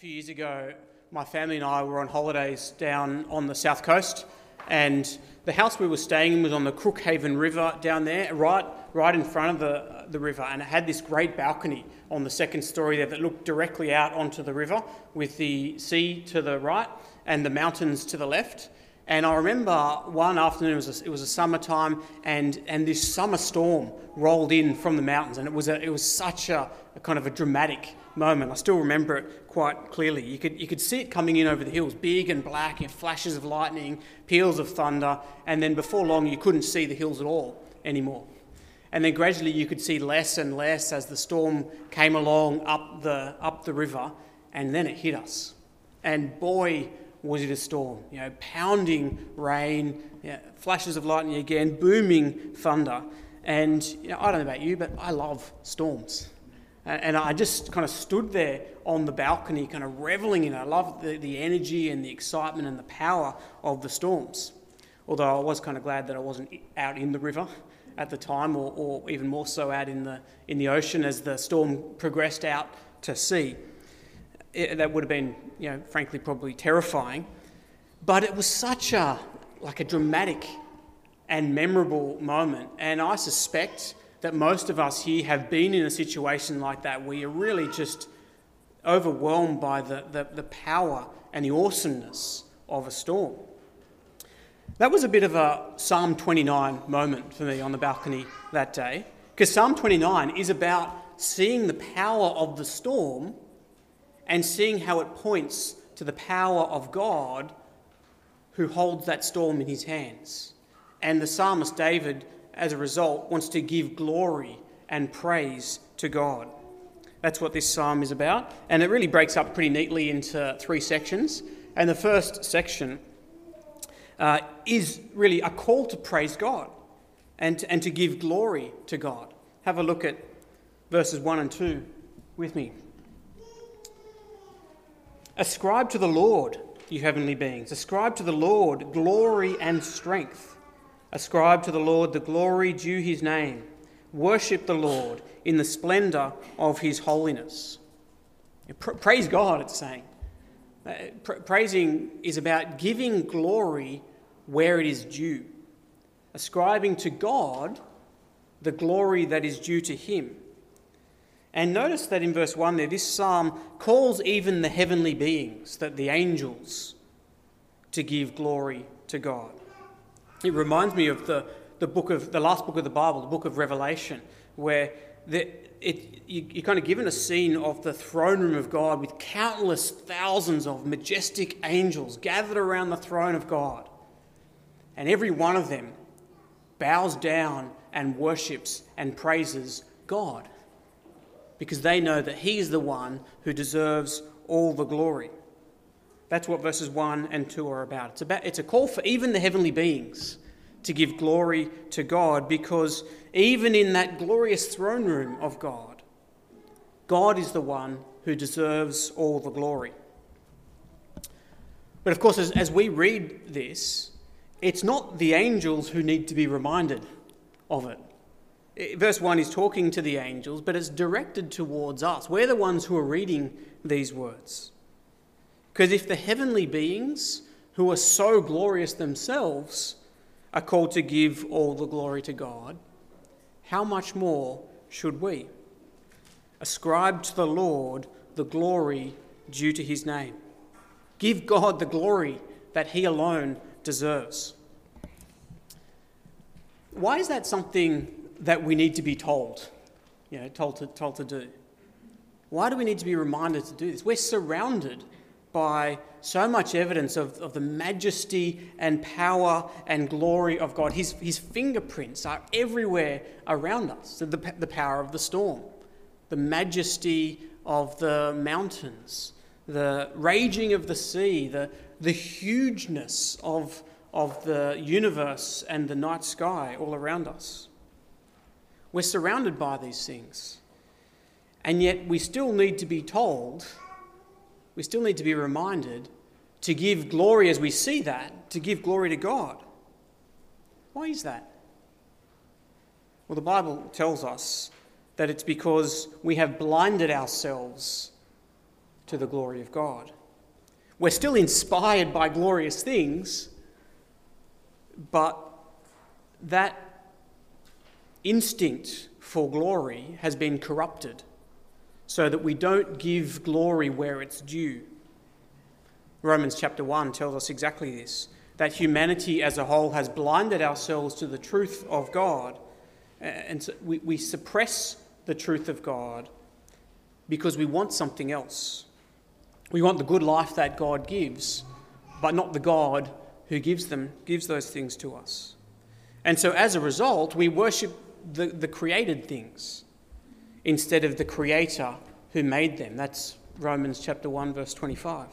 few years ago, my family and I were on holidays down on the south coast, and the house we were staying in was on the Crookhaven River down there, right, right in front of the, the river, and it had this great balcony on the second story there that looked directly out onto the river with the sea to the right and the mountains to the left. And I remember one afternoon, it was a, it was a summertime, and, and this summer storm rolled in from the mountains, and it was, a, it was such a, a kind of a dramatic moment. I still remember it quite clearly. You could, you could see it coming in over the hills, big and black, know, flashes of lightning, peals of thunder, and then before long you couldn't see the hills at all anymore. And then gradually you could see less and less as the storm came along up the, up the river, and then it hit us. And boy, was it a storm. You know, pounding rain, you know, flashes of lightning again, booming thunder. And you know, I don't know about you, but I love storms. And I just kind of stood there on the balcony, kind of reveling in it. I love the, the energy and the excitement and the power of the storms. Although I was kind of glad that I wasn't out in the river at the time, or, or even more so out in the, in the ocean as the storm progressed out to sea it, that would have been, you know, frankly, probably terrifying. But it was such a like a dramatic and memorable moment, and I suspect that most of us here have been in a situation like that where you're really just overwhelmed by the, the, the power and the awesomeness of a storm. That was a bit of a Psalm 29 moment for me on the balcony that day, because Psalm 29 is about seeing the power of the storm and seeing how it points to the power of God who holds that storm in his hands. And the psalmist David, as a result, wants to give glory and praise to God. That's what this psalm is about. And it really breaks up pretty neatly into three sections. And the first section uh, is really a call to praise God and and to give glory to God. Have a look at verses 1 and 2 with me. Ascribe to the Lord, you heavenly beings. Ascribe to the Lord glory and strength. Ascribe to the Lord the glory due his name. Worship the Lord in the splendour of his holiness. Praise God, it's saying. Uh, praising is about giving glory where it is due, ascribing to God the glory that is due to him. And notice that in verse 1 there, this psalm calls even the heavenly beings, that the angels, to give glory to God. It reminds me of the, the book of the last book of the Bible, the book of Revelation, where the, it, you, you're kind of given a scene of the throne room of God with countless thousands of majestic angels gathered around the throne of God. And every one of them bows down and worships and praises God because they know that He is the one who deserves all the glory. That's what verses 1 and 2 are about. It's, about. it's a call for even the heavenly beings to give glory to God because even in that glorious throne room of God, God is the one who deserves all the glory. But of course, as, as we read this, it's not the angels who need to be reminded of it verse 1 is talking to the angels, but it's directed towards us. We're the ones who are reading these words. Because if the heavenly beings, who are so glorious themselves, are called to give all the glory to God, how much more should we? Ascribe to the Lord the glory due to his name. Give God the glory that he alone deserves. Why is that something that we need to be told, you know, told to, told to do. Why do we need to be reminded to do this? We're surrounded by so much evidence of, of the majesty and power and glory of God. His, his fingerprints are everywhere around us. So the, the power of the storm, the majesty of the mountains, the raging of the sea, the, the hugeness of, of the universe and the night sky all around us. We're surrounded by these things. And yet we still need to be told, we still need to be reminded to give glory as we see that, to give glory to God. Why is that? Well, the Bible tells us that it's because we have blinded ourselves to the glory of God. We're still inspired by glorious things, but that instinct for glory has been corrupted so that we don't give glory where it's due. Romans chapter 1 tells us exactly this that humanity as a whole has blinded ourselves to the truth of God. And so we, we suppress the truth of God because we want something else. We want the good life that God gives, but not the God who gives them, gives those things to us. And so as a result, we worship the, the created things instead of the Creator who made them. That's Romans chapter 1, verse 25.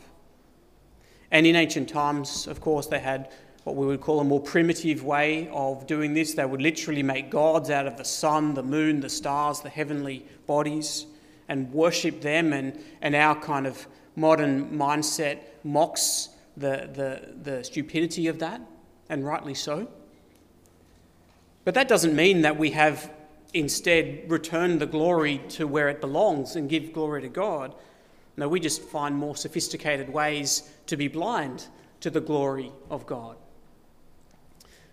And in ancient times, of course, they had what we would call a more primitive way of doing this. They would literally make gods out of the sun, the moon, the stars, the heavenly bodies, and worship them. And, and our kind of modern mindset mocks the, the, the stupidity of that, and rightly so. But that doesn't mean that we have instead return the glory to where it belongs and give glory to God. No, we just find more sophisticated ways to be blind to the glory of God.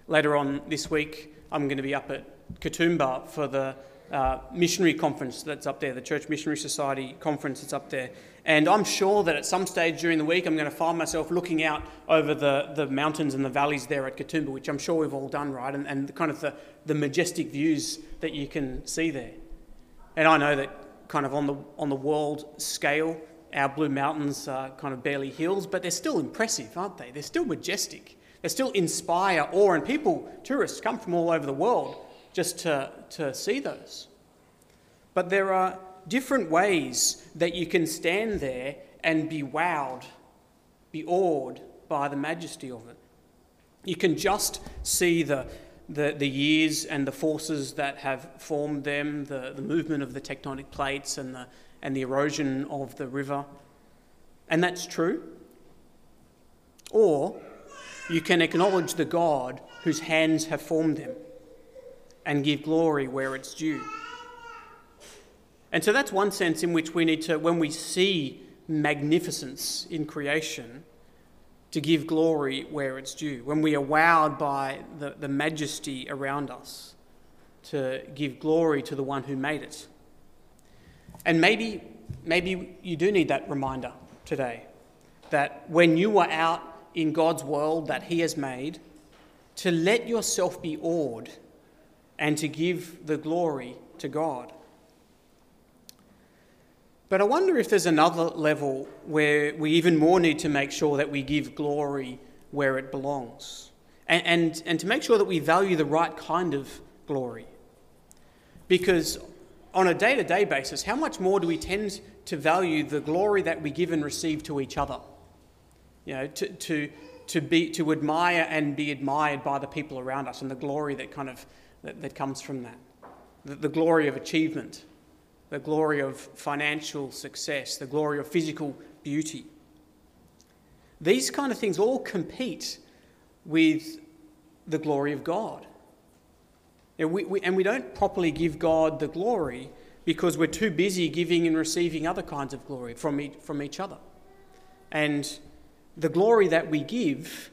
Later on this week, I'm going to be up at Katoomba for the uh, missionary conference that's up there, the Church Missionary Society conference that's up there. And I'm sure that at some stage during the week, I'm going to find myself looking out over the, the mountains and the valleys there at Katoomba, which I'm sure we've all done, right? And, and kind of the, the majestic views that you can see there. And I know that kind of on the, on the world scale, our Blue Mountains are kind of barely hills, but they're still impressive, aren't they? They're still majestic. They still inspire awe, and people, tourists, come from all over the world just to, to see those. But there are different ways that you can stand there and be wowed, be awed by the majesty of it. You can just see the, the, the years and the forces that have formed them, the, the movement of the tectonic plates and the, and the erosion of the river. And that's true. Or you can acknowledge the God whose hands have formed them and give glory where it's due. And so that's one sense in which we need to, when we see magnificence in creation, to give glory where it's due. When we are wowed by the, the majesty around us, to give glory to the one who made it. And maybe, maybe you do need that reminder today that when you are out in God's world that He has made, to let yourself be awed and to give the glory to God. But I wonder if there's another level where we even more need to make sure that we give glory where it belongs and, and, and to make sure that we value the right kind of glory. Because on a day to day basis, how much more do we tend to value the glory that we give and receive to each other? You know, to, to, to, be, to admire and be admired by the people around us and the glory that kind of that, that comes from that. The, the glory of achievement, the glory of financial success, the glory of physical beauty. These kind of things all compete with the glory of God. And we, we, and we don't properly give God the glory because we're too busy giving and receiving other kinds of glory from, from each other. And the glory that we give,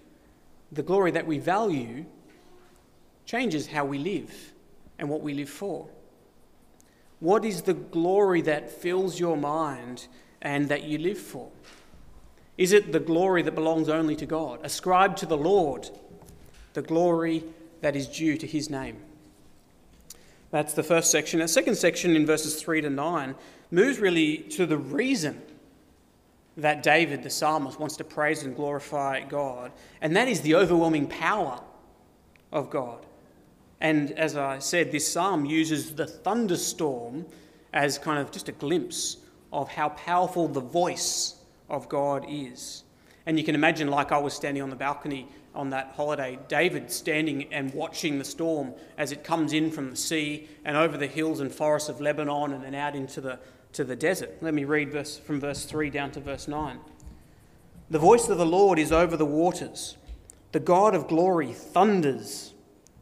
the glory that we value, changes how we live and what we live for. What is the glory that fills your mind and that you live for? Is it the glory that belongs only to God, ascribed to the Lord, the glory that is due to his name? That's the first section. The second section in verses 3 to 9 moves really to the reason that David, the psalmist, wants to praise and glorify God, and that is the overwhelming power of God. And as I said, this psalm uses the thunderstorm as kind of just a glimpse of how powerful the voice of God is. And you can imagine, like I was standing on the balcony on that holiday, David standing and watching the storm as it comes in from the sea and over the hills and forests of Lebanon and then out into the, to the desert. Let me read verse, from verse 3 down to verse 9. The voice of the Lord is over the waters, the God of glory thunders.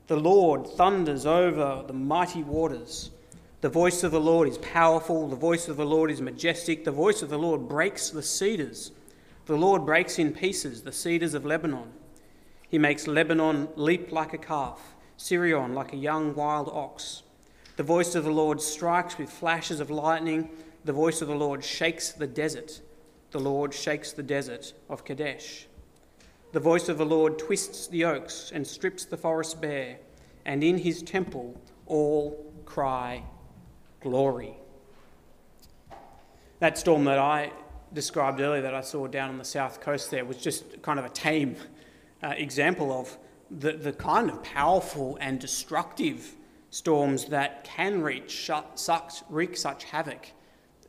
The Lord thunders over the mighty waters. The voice of the Lord is powerful, the voice of the Lord is majestic, the voice of the Lord breaks the cedars. The Lord breaks in pieces the cedars of Lebanon. He makes Lebanon leap like a calf, Sirion like a young wild ox. The voice of the Lord strikes with flashes of lightning. The voice of the Lord shakes the desert. The Lord shakes the desert of Kadesh. The voice of the Lord twists the oaks and strips the forest bare, and in his temple all cry glory. That storm that I described earlier that I saw down on the south coast there was just kind of a tame uh, example of the, the kind of powerful and destructive storms that can reach wreak such havoc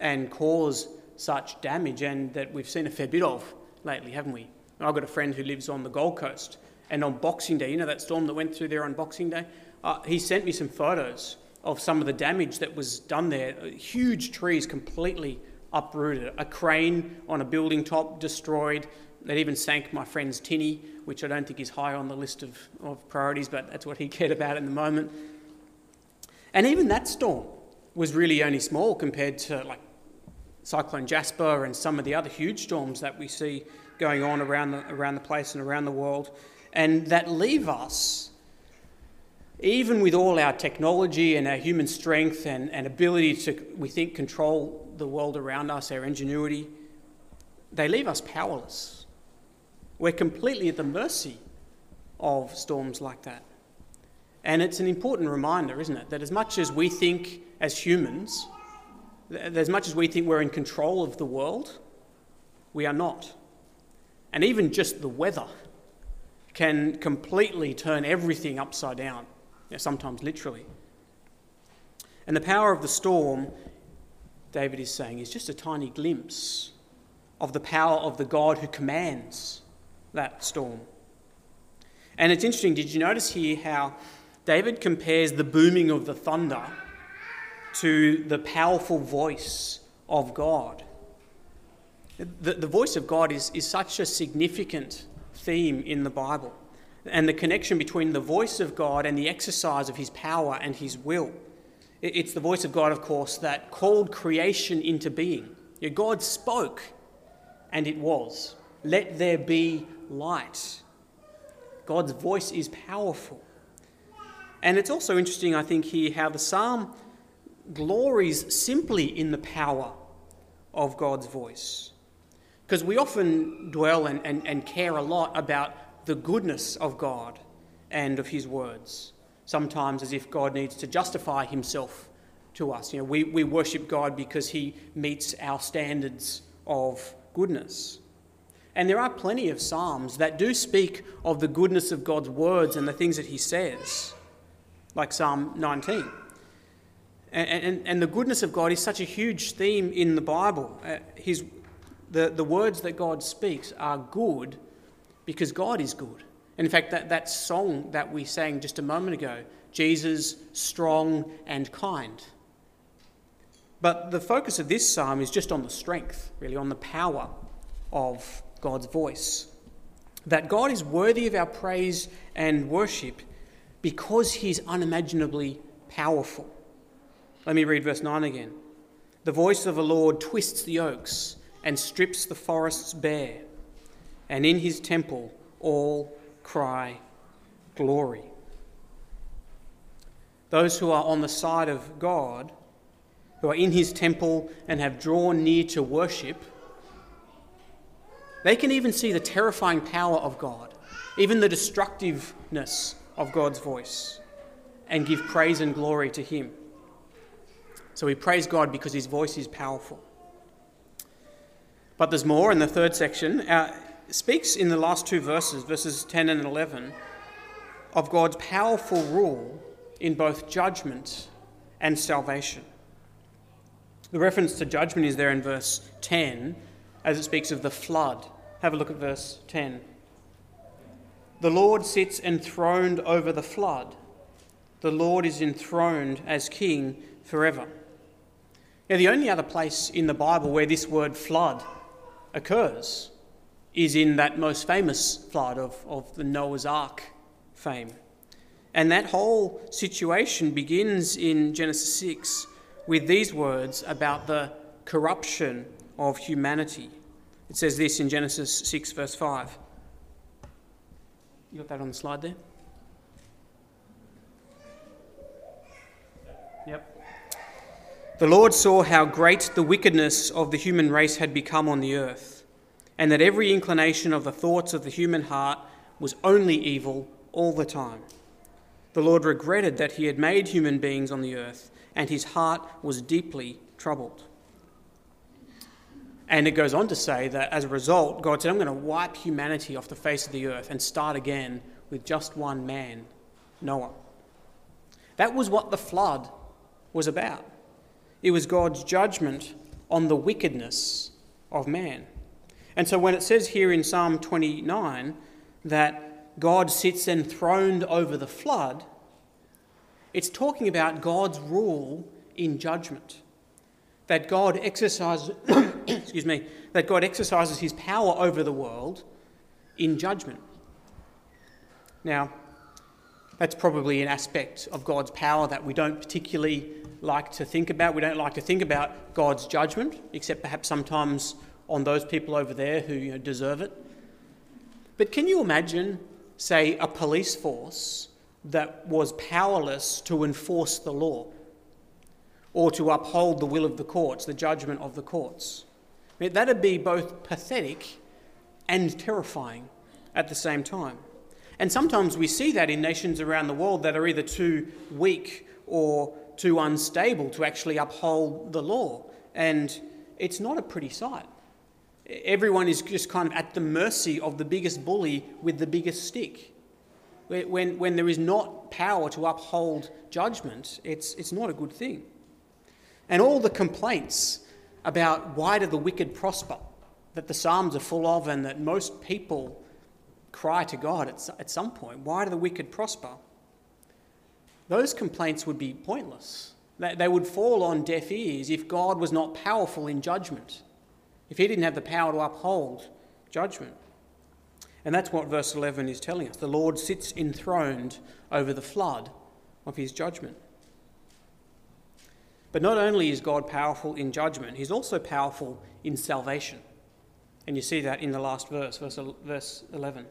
and cause such damage, and that we've seen a fair bit of lately, haven't we? I've got a friend who lives on the Gold Coast, and on Boxing Day, you know that storm that went through there on Boxing Day? Uh, he sent me some photos of some of the damage that was done there. Huge trees completely uprooted, a crane on a building top destroyed. That even sank my friend's tinny, which I don't think is high on the list of, of priorities, but that's what he cared about in the moment. And even that storm was really only small compared to like Cyclone Jasper and some of the other huge storms that we see going on around the, around the place and around the world, and that leave us, even with all our technology and our human strength and, and ability to, we think, control the world around us, our ingenuity, they leave us powerless. We're completely at the mercy of storms like that. And it's an important reminder, isn't it, that as much as we think as humans, as much as we think we're in control of the world, we are not. And even just the weather can completely turn everything upside down, you know, sometimes literally. And the power of the storm, David is saying, is just a tiny glimpse of the power of the God who commands that storm. And it's interesting, did you notice here how David compares the booming of the thunder to the powerful voice of God. The, the voice of God is, is such a significant theme in the Bible, and the connection between the voice of God and the exercise of his power and his will. It's the voice of God, of course, that called creation into being. God spoke, and it was. Let there be light. God's voice is powerful. And it's also interesting, I think, here how the psalm glories simply in the power of God's voice. Because we often dwell and, and, and care a lot about the goodness of God and of His words, sometimes as if God needs to justify Himself to us. You know, we, we worship God because He meets our standards of goodness. And there are plenty of Psalms that do speak of the goodness of God's words and the things that He says like Psalm 19. And, and, and the goodness of God is such a huge theme in the Bible. Uh, his, the, the words that God speaks are good because God is good. And in fact, that, that song that we sang just a moment ago, Jesus, strong and kind. But the focus of this psalm is just on the strength, really, on the power of God's voice. That God is worthy of our praise and worship because he's unimaginably powerful. Let me read verse 9 again. The voice of the Lord twists the oaks and strips the forests bare, and in his temple all cry, Glory. Those who are on the side of God, who are in his temple and have drawn near to worship, they can even see the terrifying power of God, even the destructiveness of God's voice and give praise and glory to Him. So we praise God because His voice is powerful. But there's more in the third section. Uh, speaks in the last two verses, verses 10 and 11, of God's powerful rule in both judgment and salvation. The reference to judgment is there in verse 10 as it speaks of the flood. Have a look at verse 10. The Lord sits enthroned over the flood. The Lord is enthroned as king forever. Now, the only other place in the Bible where this word flood occurs is in that most famous flood of, of the Noah's Ark fame. And that whole situation begins in Genesis 6 with these words about the corruption of humanity. It says this in Genesis 6, verse 5. You got that on the slide there? Yep. The Lord saw how great the wickedness of the human race had become on the earth, and that every inclination of the thoughts of the human heart was only evil all the time. The Lord regretted that he had made human beings on the earth, and his heart was deeply troubled. And it goes on to say that as a result, God said, I'm going to wipe humanity off the face of the earth and start again with just one man, Noah. That was what the flood was about. It was God's judgment on the wickedness of man. And so when it says here in Psalm 29 that God sits enthroned over the flood, it's talking about God's rule in judgment. That God exercises, excuse me, that God exercises his power over the world in judgment. Now, that's probably an aspect of God's power that we don't particularly like to think about. We don't like to think about God's judgment, except perhaps sometimes on those people over there who you know, deserve it. But can you imagine, say, a police force that was powerless to enforce the law or to uphold the will of the courts, the judgment of the courts? I mean, that'd be both pathetic and terrifying at the same time. And sometimes we see that in nations around the world that are either too weak or too unstable to actually uphold the law. And it's not a pretty sight. Everyone is just kind of at the mercy of the biggest bully with the biggest stick. When, when there is not power to uphold judgment, it's, it's not a good thing. And all the complaints about why do the wicked prosper that the Psalms are full of and that most people cry to God at, at some point, why do the wicked prosper? Those complaints would be pointless. They, would fall on deaf ears if God was not powerful in judgment, if he didn't have the power to uphold judgment. And that's what verse 11 is telling us. The Lord sits enthroned over the flood of his judgment. But not only is God powerful in judgment, he's also powerful in salvation. And you see that in the last verse, verse 11.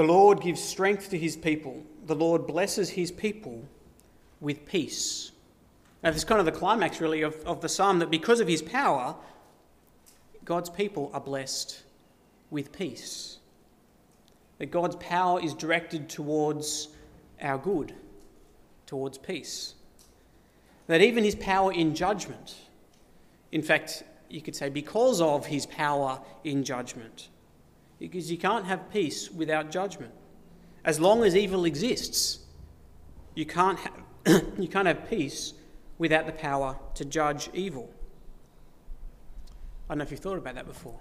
The Lord gives strength to his people. The Lord blesses his people with peace. Now, this is kind of the climax, really, of, of the psalm that because of his power, God's people are blessed with peace. That God's power is directed towards our good, towards peace. That even his power in judgment, in fact, you could say because of his power in judgment, because you can't have peace without judgment. As long as evil exists, you can't have, you can't have peace without the power to judge evil. I don't know if you've thought about that before.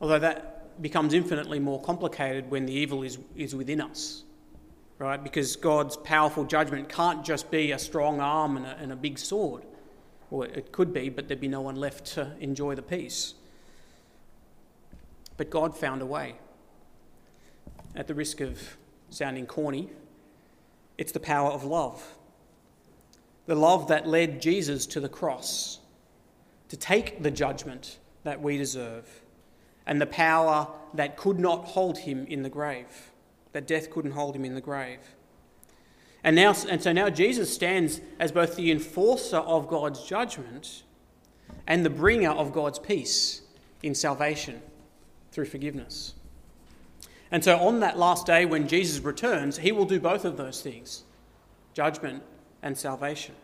Although that becomes infinitely more complicated when the evil is, is within us, right? Because God's powerful judgment can't just be a strong arm and a, and a big sword. Well, it could be, but there'd be no one left to enjoy the peace. But God found a way. At the risk of sounding corny, it's the power of love. The love that led Jesus to the cross to take the judgment that we deserve, and the power that could not hold him in the grave, that death couldn't hold him in the grave. And, now, and so now Jesus stands as both the enforcer of God's judgment and the bringer of God's peace in salvation through forgiveness. And so on that last day when Jesus returns, he will do both of those things judgment and salvation.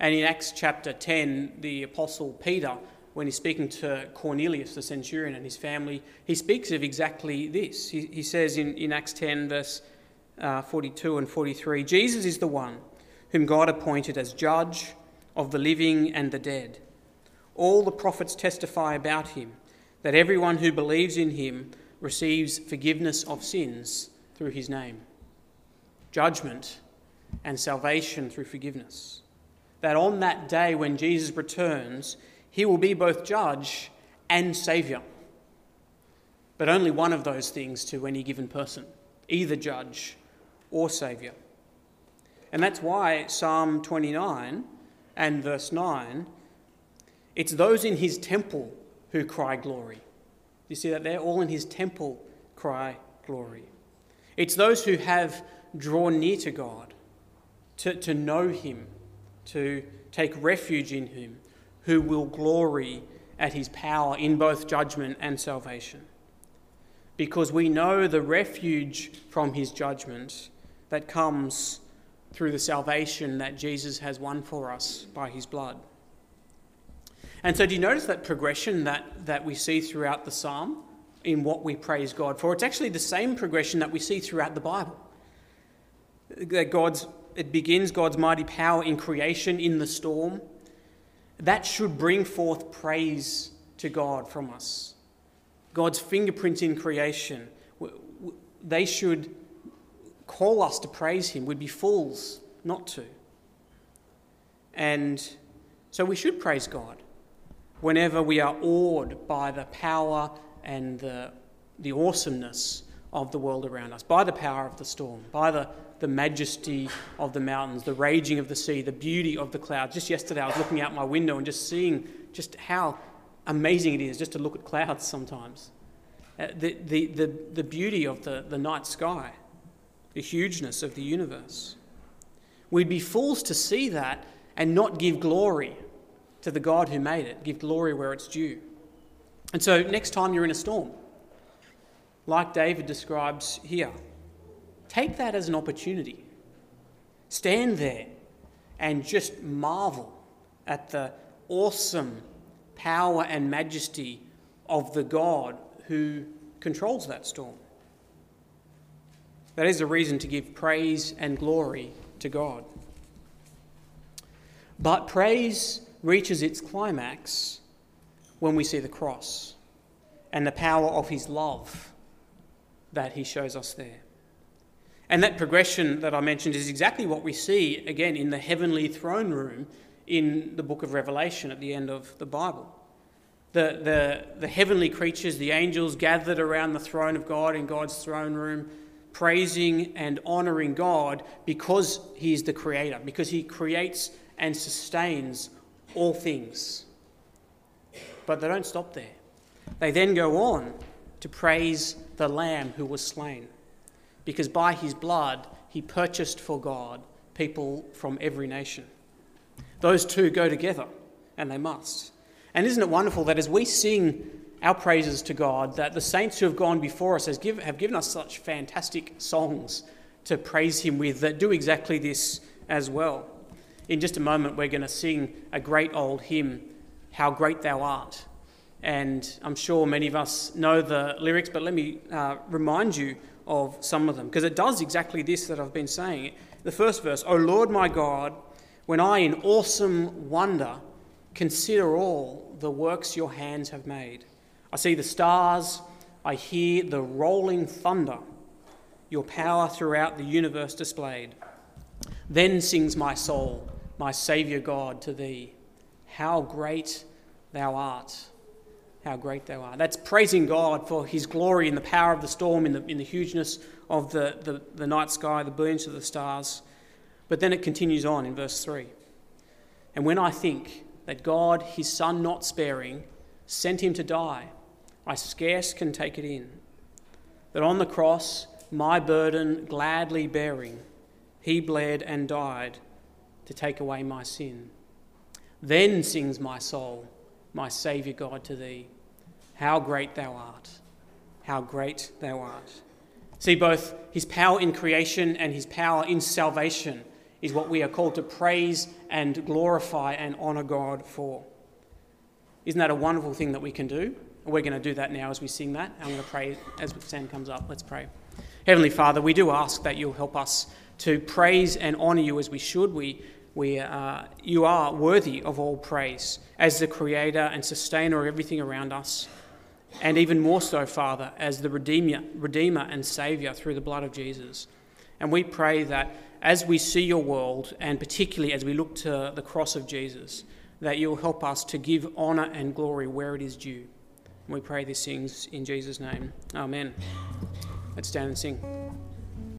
And in Acts chapter 10, the Apostle Peter, when he's speaking to Cornelius, the centurion, and his family, he speaks of exactly this. He, he says in, in Acts 10, verse uh, 42 and 43 Jesus is the one whom God appointed as judge of the living and the dead. All the prophets testify about him that everyone who believes in him receives forgiveness of sins through his name, judgment and salvation through forgiveness. That on that day when Jesus returns, he will be both judge and saviour. But only one of those things to any given person, either judge or saviour. And that's why Psalm 29 and verse 9 it's those in his temple who cry glory. You see that there? All in his temple cry glory. It's those who have drawn near to God, to, to know him, to take refuge in him, who will glory at his power in both judgment and salvation. Because we know the refuge from his judgment that comes through the salvation that Jesus has won for us by his blood. And so, do you notice that progression that, that we see throughout the psalm in what we praise God for? It's actually the same progression that we see throughout the Bible. That God's, it begins God's mighty power in creation, in the storm. That should bring forth praise to God from us. God's fingerprint in creation, they should call us to praise Him. We'd be fools not to. And so we should praise God whenever we are awed by the power and the, the awesomeness of the world around us, by the power of the storm, by the, the majesty of the mountains, the raging of the sea, the beauty of the clouds. Just yesterday, I was looking out my window and just seeing just how amazing it is just to look at clouds sometimes. Uh, the, the, the, the beauty of the, the night sky, the hugeness of the universe. We'd be fools to see that and not give glory to the God who made it, give glory where it's due. And so, next time you're in a storm, like David describes here, take that as an opportunity. Stand there and just marvel at the awesome power and majesty of the God who controls that storm. That is a reason to give praise and glory to God. But praise reaches its climax when we see the cross and the power of his love that he shows us there. And that progression that I mentioned is exactly what we see again in the heavenly throne room in the book of Revelation at the end of the Bible. The, the, the heavenly creatures, the angels gathered around the throne of God in God's throne room, praising and honouring God because He is the Creator, because He creates and sustains all things. But they don't stop there. They then go on to praise the Lamb who was slain, because by his blood he purchased for God people from every nation. Those two go together, and they must. And isn't it wonderful that as we sing our praises to God, that the saints who have gone before us have given us such fantastic songs to praise Him with that do exactly this as well in just a moment, we're going to sing a great old hymn, How Great Thou Art. And I'm sure many of us know the lyrics, but let me uh, remind you of some of them, because it does exactly this that I've been saying. The first verse, O Lord my God, when I in awesome wonder consider all the works your hands have made, I see the stars, I hear the rolling thunder, your power throughout the universe displayed. Then sings my soul my Saviour God, to thee. How great thou art. How great thou art. That's praising God for his glory in the power of the storm, in the, in the hugeness of the, the, the night sky, the brilliance of the stars. But then it continues on in verse 3. And when I think that God, his Son not sparing, sent him to die, I scarce can take it in. That on the cross, my burden gladly bearing, he bled and died to take away my sin. Then sings my soul, my Saviour God, to thee. How great thou art! How great thou art! See, both his power in creation and his power in salvation is what we are called to praise and glorify and honour God for. Isn't that a wonderful thing that we can do? We're going to do that now as we sing that. I'm going to pray as Sam comes up. Let's pray. Heavenly Father, we do ask that you'll help us to praise and honour you as we should. We we, uh, you are worthy of all praise as the creator and sustainer of everything around us, and even more so, Father, as the redeemer, redeemer and Saviour through the blood of Jesus. And we pray that as we see your world, and particularly as we look to the cross of Jesus, that you'll help us to give honour and glory where it is due. And we pray these things in Jesus' name. Amen. Let's stand and sing.